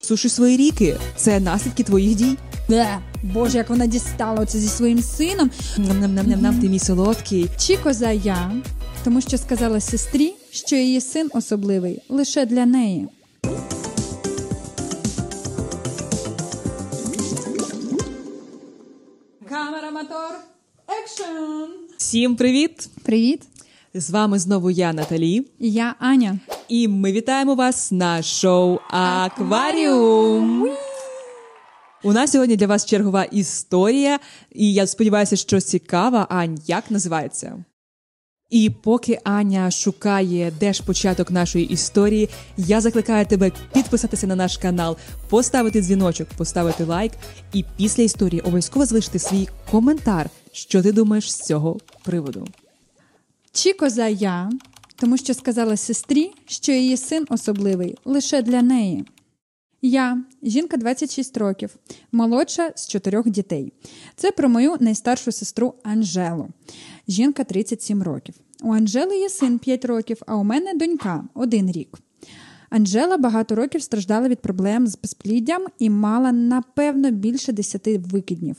Суши свої ріки. Це наслідки твоїх дій. Бе, Боже, як вона дістала це зі своїм сином. Нам-нам-нам-нам, ти мій солодкий. Чи коза я, тому що сказала сестрі, що її син особливий лише для неї. Камера, мотор, екшн! Всім привіт! Привіт! З вами знову я, Наталі. І я Аня. І ми вітаємо вас на шоу Акваріум. У нас сьогодні для вас чергова історія, і я сподіваюся, що цікава. Ань, як називається? І поки Аня шукає, де ж початок нашої історії, я закликаю тебе підписатися на наш канал, поставити дзвіночок, поставити лайк, і після історії обов'язково залишити свій коментар, що ти думаєш з цього приводу. Чи коза я, тому що сказала сестрі, що її син особливий лише для неї. Я жінка 26 років, молодша з чотирьох дітей. Це про мою найстаршу сестру Анжелу. Жінка 37 років. У Анжели є син 5 років, а у мене донька 1 рік. Анжела багато років страждала від проблем з безпліддям і мала, напевно, більше 10 викиднів.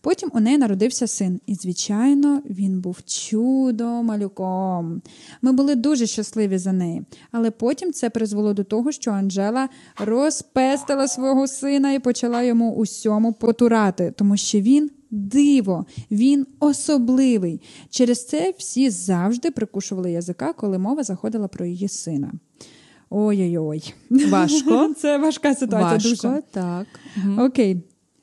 Потім у неї народився син, і, звичайно, він був чудо малюком. Ми були дуже щасливі за неї, але потім це призвело до того, що Анжела розпестила свого сина і почала йому усьому потурати, тому що він. Диво, він особливий. Через це всі завжди прикушували язика, коли мова заходила про її сина. Ой-ой-ой. Важко. Це важка ситуація. Важко, дуже. так. Окей,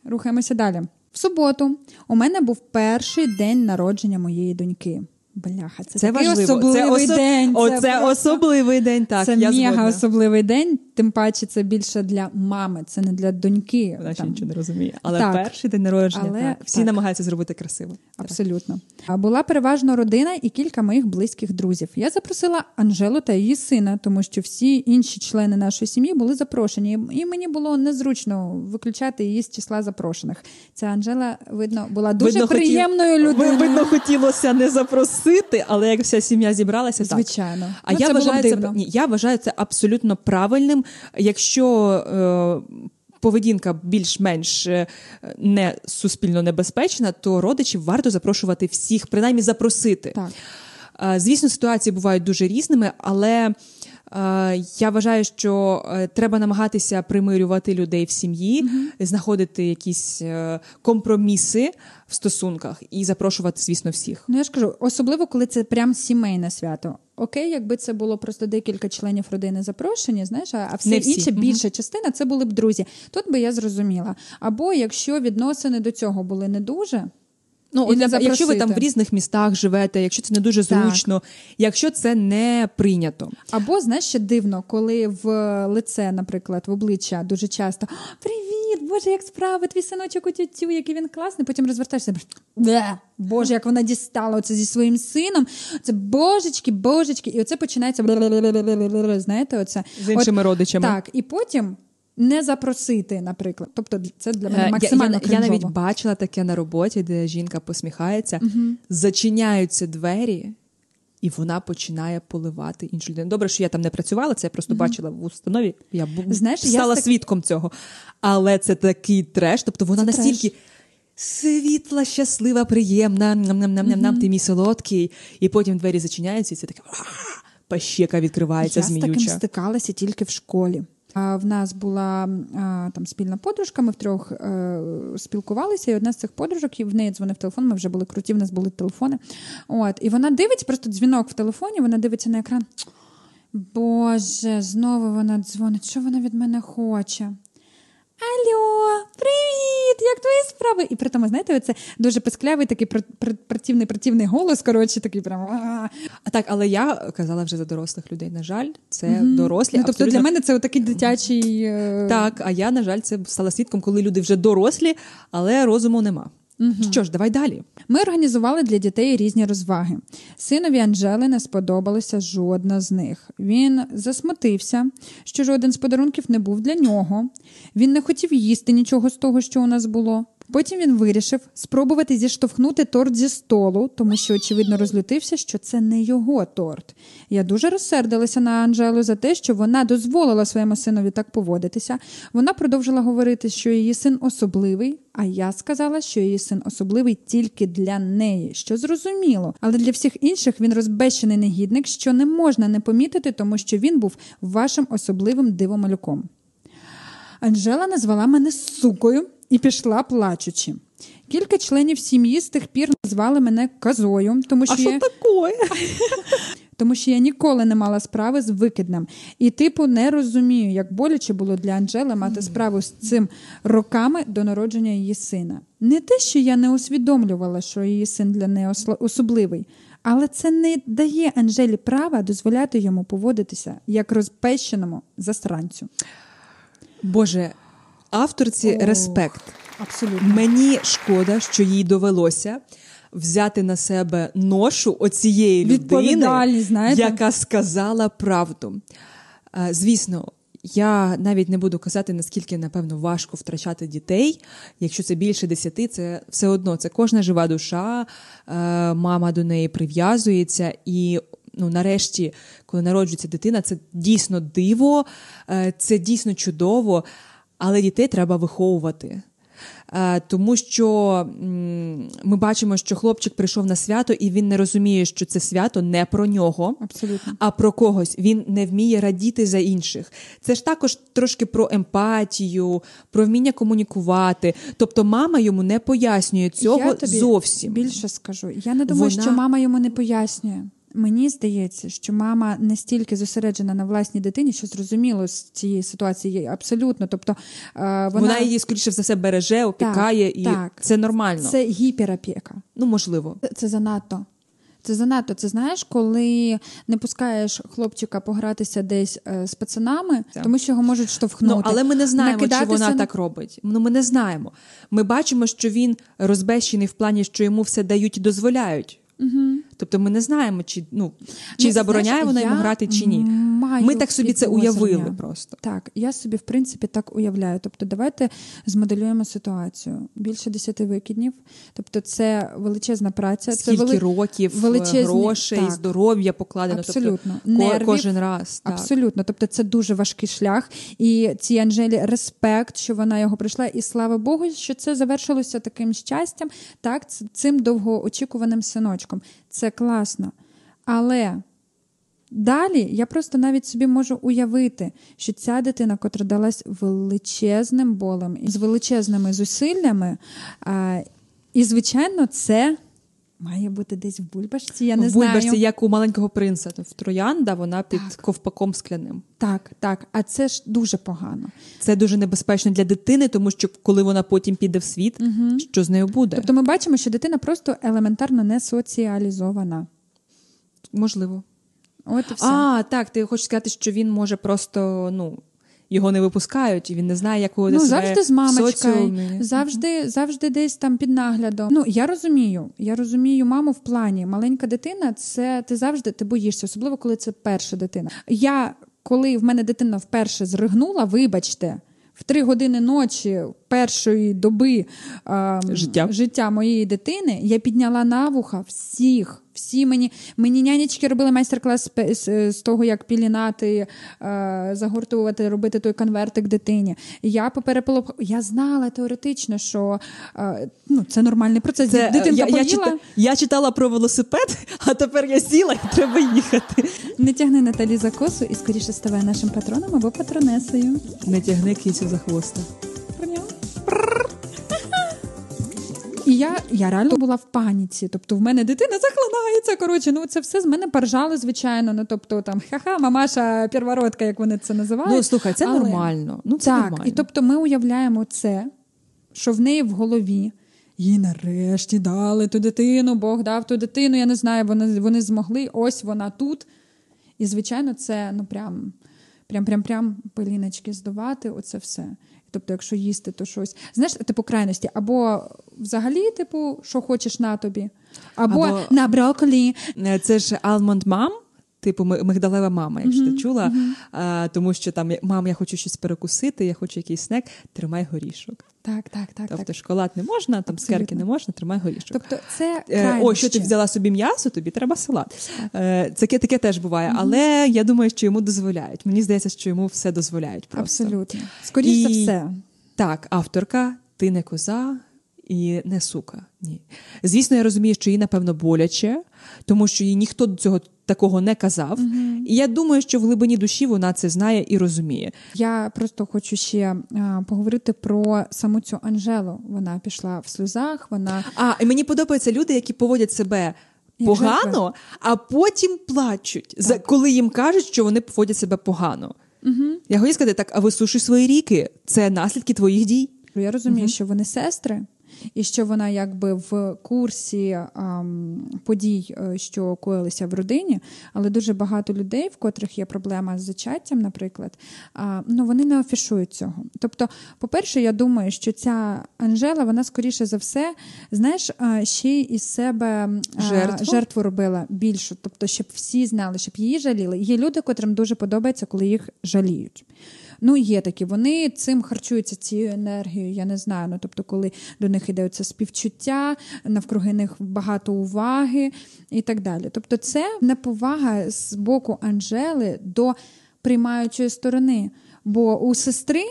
рухаємося далі. В суботу у мене був перший день народження моєї доньки. Бляха, це, Це такий важливо. особливий це осо- день. Оце просто- особливий день. Так, це я мега згодна. особливий день, тим паче це більше для мами, це не для доньки. Вона ще нічого не розуміє. Але Так. перший день народження, Але так. всі так. намагаються зробити красиво. Абсолютно. А Була переважно родина і кілька моїх близьких друзів. Я запросила Анжелу та її сина, тому що всі інші члени нашої сім'ї були запрошені, і мені було незручно виключати її з числа запрошених. Ця Анжела, видно, була дуже Видно, приємною Ви- людиною. Видно, хотілося не запросити, але як вся сім'я зібралася, так. Звичайно. А Ну, я це було вважаю це дивно. ні, я вважаю це абсолютно правильним. Якщо е, поведінка більш-менш е, не суспільно небезпечна, то родичів варто запрошувати всіх, принаймні запросити. Так. Е, Звісно, ситуації бувають дуже різними, але е, я вважаю, що е, треба намагатися примирювати людей в сім'ї, знаходити якісь компроміси в стосунках і запрошувати, звісно, всіх. Ну я ж кажу, особливо коли це прям сімейне свято. Окей, якби це було просто декілька членів родини запрошені, знаєш, а все всі. інше більша частина це були б друзі. Тут би я зрозуміла. Або якщо відносини до цього були не дуже. Ну, І от, не якщо ви там в різних містах живете, якщо це не дуже Так. зручно, якщо це не прийнято. Або, знаєш, ще дивно, коли в лице, наприклад, в обличчя дуже часто Привіт, Боже, як справи, твій синочок у тютю, який він класний. Потім розвертаєшся. Боже, як вона дістала оце зі своїм сином. Це божечки, божечки. І оце починається знаєте, оце. З іншими От, родичами. Так, і потім не запросити, наприклад. Тобто, це для мене Е, максимально я, я, я навіть бачила таке на роботі, де жінка посміхається, зачиняються двері, і вона починає поливати іншу людину. Добре, що я там не працювала, це я просто бачила в установі. Я Знаєш, я стала так- свідком цього. Але це такий треш. Тобто вона Це настільки. треш. Світла, щаслива, приємна, нам-нам-нам-нам, ти мій солодкий. І потім двері зачиняються, і це таке пащека відкривається Я з таким стикалася тільки в школі. В нас була там спільна подружка, ми втрьох е, спілкувалися, і одна з цих подружок, в неї дзвонив телефон, ми вже були круті, в нас були телефони. От, і вона дивиться, просто дзвінок в телефоні, вона дивиться на екран. Боже, знову вона дзвонить. Що вона від мене хоче? Як твої справи? І при тому, знаєте, це дуже писклявий такий пр- працівний противний, противний голос, коротше, такий прям. «А-а-а». Так, але я казала вже за дорослих людей. На жаль, це дорослі. Ну, тобто абсолютно для мене це отакий дитячий. е, Так, а я, на жаль, це стала свідком, коли люди вже дорослі, але розуму нема. Що ж, давай далі. Ми організували для дітей різні розваги. Синові Анжели не сподобалася жодна з них. Він засмутився, що жоден з подарунків не був для нього. Він не хотів їсти нічого з того, що у нас було. Потім він вирішив спробувати зіштовхнути торт зі столу, тому що, очевидно, розлютився, що це не його торт. Я дуже розсердилася на Анжелу за те, що вона дозволила своєму синові так поводитися. Вона продовжила говорити, що її син особливий, а я сказала, що її син особливий тільки для неї, що зрозуміло. Але для всіх інших він розбещений негідник, що не можна не помітити, тому що він був вашим особливим дивомалюком. Анжела назвала мене сукою і пішла плачучи. Кілька членів сім'ї з тих пір назвали мене козою, тому що, А я, таке? тому що я ніколи не мала справи з викиднем. І, типу, не розумію, як боляче було для Анжели мати справу з цим роками до народження її сина. Не те, що я не усвідомлювала, що її син для неї особливий, але це не дає Анжелі права дозволяти йому поводитися як розпещеному засранцю. Боже, авторці Ох. респект. Абсолютно. Мені шкода, що їй довелося взяти на себе ношу оцієї людини, знаєте? яка сказала правду. Е, Звісно, я навіть не буду казати, наскільки напевно важко втрачати дітей. Якщо це більше десяти, це все одно це кожна жива душа, е, мама до неї прив'язується і. Ну, нарешті, коли народжується дитина, це дійсно диво, е, це дійсно чудово, але дітей треба виховувати. Е, Тому що ми бачимо, що хлопчик прийшов на свято, і він не розуміє, що це свято не про нього, Абсолютно. а про когось. Він не вміє радіти за інших. Це ж також трошки про емпатію, про вміння комунікувати. Тобто, мама йому не пояснює цього Я тобі зовсім. Більше скажу. Я не думаю, Вона- що мама йому не пояснює. Мені здається, що мама настільки зосереджена на власній дитині, що зрозуміло з цієї ситуації абсолютно. Тобто е, вона, Вона... її скоріше за все береже, опікає, і так. це нормально. це гіперопіка. Ну можливо. Це- Це занадто. Це занадто. Це знаєш, коли не пускаєш хлопчика погратися десь е, з пацанами, Так. тому що його можуть штовхнути. Ну, але ми не знаємо, чи вона так робить. Ну, ми не знаємо. Ми бачимо, що він розбещений в плані, що йому все дають і дозволяють. Угу. Тобто ми не знаємо, чи, ну, чи Ну, забороняє вона йому грати, чи ні. Ми так собі це уявили просто. Так, я собі в принципі так уявляю. Тобто, давайте змоделюємо ситуацію. Більше десяти викиднів. Тобто, це величезна праця, це Скільки вели- років, величезні- грошей, так. здоров'я покладено. Абсолютно. Тобто, Нервів. кожен раз. Так. Абсолютно, тобто це дуже важкий шлях. І цій Анжелі респект, що вона його пройшла, і слава Богу, що це завершилося таким щастям, так, цим довгоочікуваним синочком. Це класно. Але далі я просто навіть собі можу уявити, що ця дитина, котра далась величезним болем і з величезними зусиллями, і, звичайно, це. Має бути десь в бульбашці, я не в знаю. Бульбашці, як у маленького принца, в Троянда, вона під Так. ковпаком скляним. Так, так, а це ж дуже погано. Це дуже небезпечно для дитини, тому що коли вона потім піде в світ, що з нею буде? Тобто ми бачимо, що дитина просто елементарно не соціалізована. Можливо. От і все. А, так, ти хочеш сказати, що він може просто, ну, його не випускають, і він не знає, як ну, себе завжди з мамочкою, соціумі. завжди, завжди десь там під наглядом. Ну, я розумію, я розумію маму в плані. Маленька дитина, це ти завжди ти боїшся, особливо коли це перша дитина. Я, коли в мене дитина вперше зригнула, вибачте. В три години ночі першої доби ем, Життя. життя моєї дитини я підняла на вуха всіх. Всі мені мені нянечки робили майстер-клас з, з, з того, як пілінати, е, загортувати, робити той конвертик дитині. Я попереполох... Я знала теоретично, що е, ну, це нормальний процес. Це, Дитинка я, я, поїла, чита, я читала про велосипед, а тепер я сіла і треба їхати. не тягни Наталі за косу і скоріше ставай нашим патроном або патронесою. Не тягни кінцю за хвоста. Я, я реально була в паніці. Тобто, в мене дитина захлинається. Коротше, ну це все з мене поржали, звичайно. Ну тобто, там ха-ха, мамаша первородка, як вони це називають. Ну, слухай, це Але- нормально. Ну, це так, нормально. і тобто ми уявляємо це, що в неї в голові. Їй нарешті дали ту дитину, Бог дав ту дитину. Я не знаю, вони, вони змогли. Ось вона тут. І, звичайно, це ну прям, прям, прям, прям пиліночки здувати. Оце все. Тобто, якщо їсти, то щось. Знаєш, типу крайності, або взагалі, типу, що хочеш на тобі, або, Або- на брокколі. Це ж Almond Mom, типу ми- мигдалева мама, якщо ти чула. А, тому що там мам, я хочу щось перекусити, я хочу якийсь снек, тримай горішок. Так, так, так. Тобто так. шоколад не можна, там Абсолютно. цукерки не можна, тримай горішок. Тобто це Е. О, що ти взяла собі м'ясо, тобі треба салат. Це таке теж буває, але я думаю, що йому дозволяють. Мені здається, що йому все дозволяють. Просто. Абсолютно. Скоріше за І- все. Так, авторка, ти не коза і не сука. Ні. Звісно, я розумію, що їй, напевно, боляче, тому що їй ніхто до цього такого не казав. І я думаю, що в глибині душі вона це знає і розуміє. Я просто хочу ще а, поговорити про саму цю Анжелу. Вона пішла в сльозах, вона А, і мені подобаються люди, які поводять себе. Погано, а потім плачуть, за коли їм кажуть, що вони поводять себе погано. Угу. Я хочу сказати так: а висушуй свої ріки. Це наслідки твоїх дій. я розумію, що вони сестри, і що вона якби в курсі ам, подій, е, що коїлися в родині, але дуже багато людей, в котрих є проблема з зачаттям, наприклад, а, ну вони не афішують цього. Тобто, по-перше, я думаю, що ця Анжела, вона скоріше за все, знаєш, а, ще й із себе а, Жертву? жертву робила більшу, тобто, щоб всі знали, щоб її жаліли. Є люди, котрим дуже подобається, коли їх жаліють. Ну, є такі, вони цим харчуються цією енергією, я не знаю. Ну, тобто, коли до них іде це співчуття, навкруги них багато уваги і так далі. Тобто, це неповага з боку Анжели до приймаючої сторони. Бо у сестри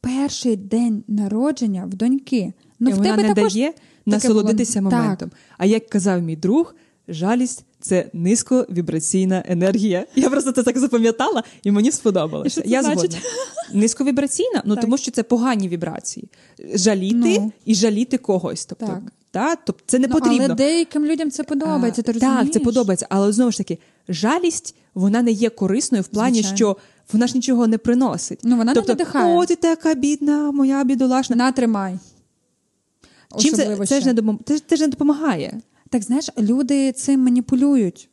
перший день народження в доньки. Ну, і в вона тебе не також дає насолодитися моментом. А як казав мій друг, жалість це низьковібраційна енергія. Я просто це так запам'ятала, і мені сподобалося. І що це Я значить? згодна. Низьковібраційна, ну Так. тому що це погані вібрації. Жаліти Ну. і жаліти когось. Тобто, Так. Та, тобто це не Ну, потрібно. але деяким людям це подобається. Ти розумієш? Так, це подобається, але знову ж таки, жалість вона не є корисною в плані, Звичайно. що вона ж нічого не приносить. Ну, вона не тобто, надихає. О, ти така бідна, моя бідолашна. Натримай. Чим це, Особливо це, ж не допом- це, це ж не допомагає. Так знаєш, люди цим маніпулюють.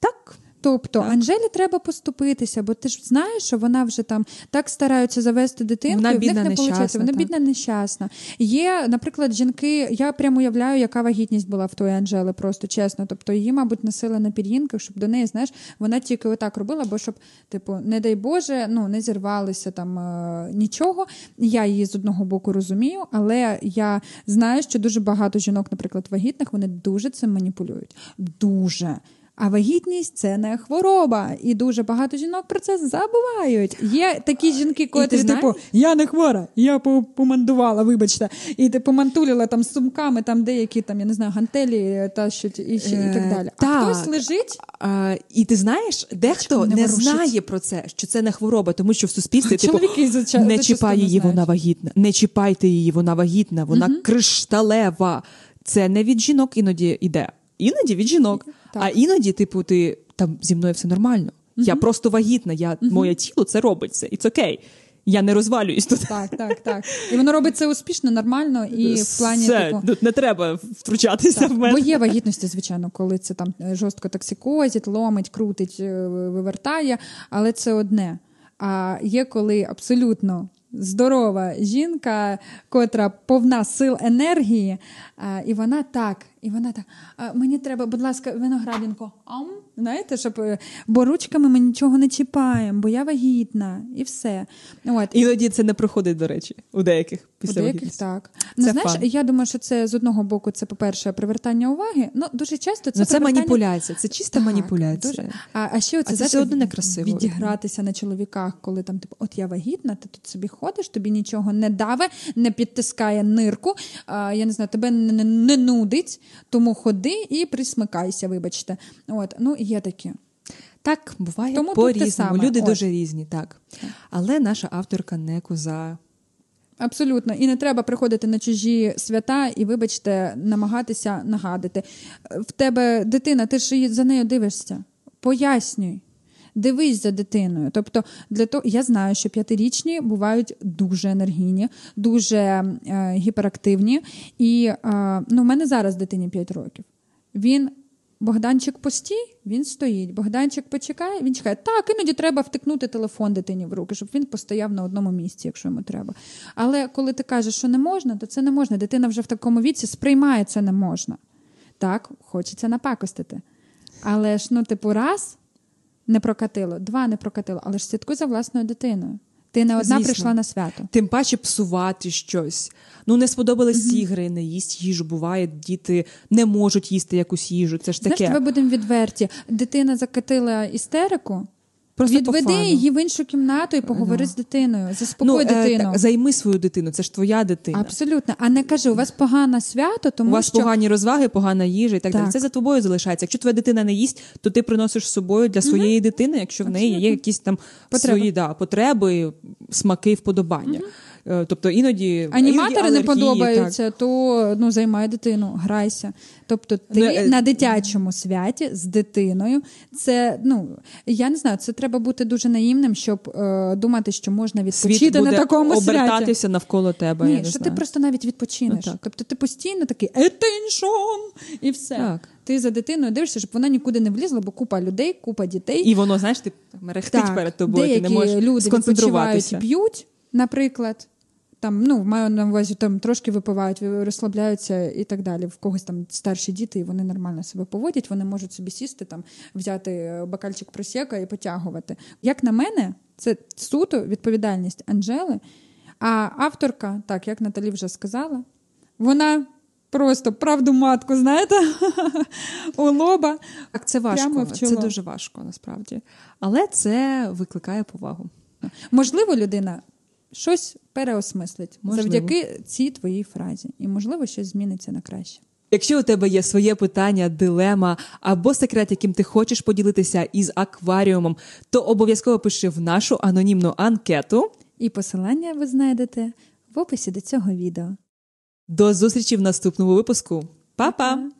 Так. Тобто Так. Анжелі треба поступитися, бо ти ж знаєш, що вона вже там так стараються завести дитинку, Вона і в них не виходить. Вона так. бідна нещасна. Є, наприклад, жінки, я прямо уявляю, яка вагітність була в тої Анжели, просто чесно. Тобто її, мабуть, носили на пір'їнках, щоб до неї, знаєш, вона тільки отак робила, бо щоб, типу, не дай Боже, ну не зірвалися там е, нічого. Я її з одного боку розумію, але я знаю, що дуже багато жінок, наприклад, вагітних, вони дуже цим маніпулюють. Дуже. А вагітність це не хвороба, і дуже багато жінок про це забувають. Є такі жінки, котрі типу я не хвора, я помандувала, вибачте, і ти помантулила там з сумками, там деякі там я не знаю, гантелі та що і, ще, і так Е, далі. А так. хтось лежить. А, і ти знаєш, дехто не не, знає про це, що це не хвороба, тому що в суспільстві типу, не чіпай її, вона вагітна. Не чіпайте її, вона вагітна, вона кришталева. Це не від жінок іноді йде. Іноді від жінок. Так. А іноді, типу, ти там зі мною все нормально. Я просто вагітна, я, моє тіло це робить це. І це окей. Я не розвалююсь тут. Так, так, так. І воно робить це успішно, нормально і в плані Все, типу. тут не треба втручатися Так, в мене. бо є вагітності, звичайно, коли це там е, жорстко токсикозить, ломить, крутить, е, вивертає, але це одне. А є коли абсолютно здорова жінка, котра повна сил енергії, і вона так, і вона так. Мені треба, будь ласка, виноградинко. Ам, знаєте, щоб е, бо ручками ми нічого не чіпаємо, бо я вагітна, і все. От. Іноді це не проходить, до речі, у деяких У після деяких так. Це ну, знаєш, фан. я думаю, що це з одного боку, це, по-перше, привертання уваги. Ну, дуже часто це, Ну, це привертання- маніпуляція, це чиста Так, маніпуляція. Дуже. А, а ще оце, А це все одно некрасиво. відігратися на чоловіках, коли там, типу, от я вагітна, ти тут собі ходиш, тобі нічого не даве, не підтискає нирку, а, я не знаю, тебе не, не, не нудить, тому ходи і присмикайся, вибачте. От, ну, є такі. Так, буває Тому по-різному. Люди От. дуже різні, так. Але наша авторка не коза. Абсолютно, і не треба приходити на чужі свята і, вибачте, намагатися нагадити. В тебе дитина, ти ж за нею дивишся. Пояснюй. Дивись за дитиною. Тобто, для того я знаю, що п'ятирічні бувають дуже енергійні, дуже е, гіперактивні. І е, ну, в мене зараз дитині 5 років. Він Богданчик постій, він стоїть. Богданчик почекає, він чекає. Так, іноді треба втикнути телефон дитині в руки, щоб він постояв на одному місці, якщо йому треба. Але коли ти кажеш, що не можна, то це не можна. Дитина вже в такому віці сприймає це не можна. Так, хочеться напакостити. Але ж, ну, типу, раз не прокатило, два не прокатило, але ж слідкуй за власною дитиною. Ти не одна Звісно. прийшла на свято. Тим паче псувати щось. Ну, не сподобались ігри, не їсть їжу. Буває, діти не можуть їсти якусь їжу. Це ж Знаєш, ми будемо відверті. Дитина закатила істерику. Просто Відведи її в іншу кімнату і поговори з дитиною. Заспокой ну, е, дитину. так, займи свою дитину, це ж твоя дитина. Абсолютно. А не кажи, у вас погане свято, тому У вас що погані розваги, погана їжа і так, далі. Це за тобою залишається. Якщо твоя дитина не їсть, то ти приносиш з собою для своєї дитини, якщо в неї є якісь там Потреби. свої да, потреби, смаки, вподобання. Е, Тобто іноді аніматори іноді не подобаються, то ну займай дитину, грайся. Тобто, ти Ну, е, на дитячому святі з дитиною. Це ну я не знаю, це треба бути дуже наївним, щоб е, думати, що можна відпочити Світ буде на такому святі. обертатися навколо тебе. я не що ти просто навіть відпочинеш. Ну, так. тобто ти постійно такий attention! і все. Так. Ти за дитиною дивишся, щоб вона нікуди не влізла, бо купа людей, купа дітей. І воно, знаєш, ти мерехтить перед тобою, деякі ти не можеш люди сконцентруватися. відпочивають, п'ють, наприклад. Там, ну, маю на увазі, там трошки випивають, розслабляються і так далі. В когось там старші діти, і вони нормально себе поводять, вони можуть собі сісти, там, взяти е, бокальчик просека і потягувати. Як на мене, це суто відповідальність Анжели. А авторка, так як Наталі вже сказала, вона просто правду матку, знаєте, у лоба. Так, це важко, це дуже важко насправді. Але це викликає повагу. Можливо, людина щось переосмислить Можливо. завдяки цій твоїй фразі, і можливо, щось зміниться на краще. Якщо у тебе є своє питання, дилема або секрет, яким ти хочеш поділитися із акваріумом, то обов'язково пиши в нашу анонімну анкету. І посилання ви знайдете в описі до цього відео. До зустрічі в наступному випуску. Па-па! Па-па!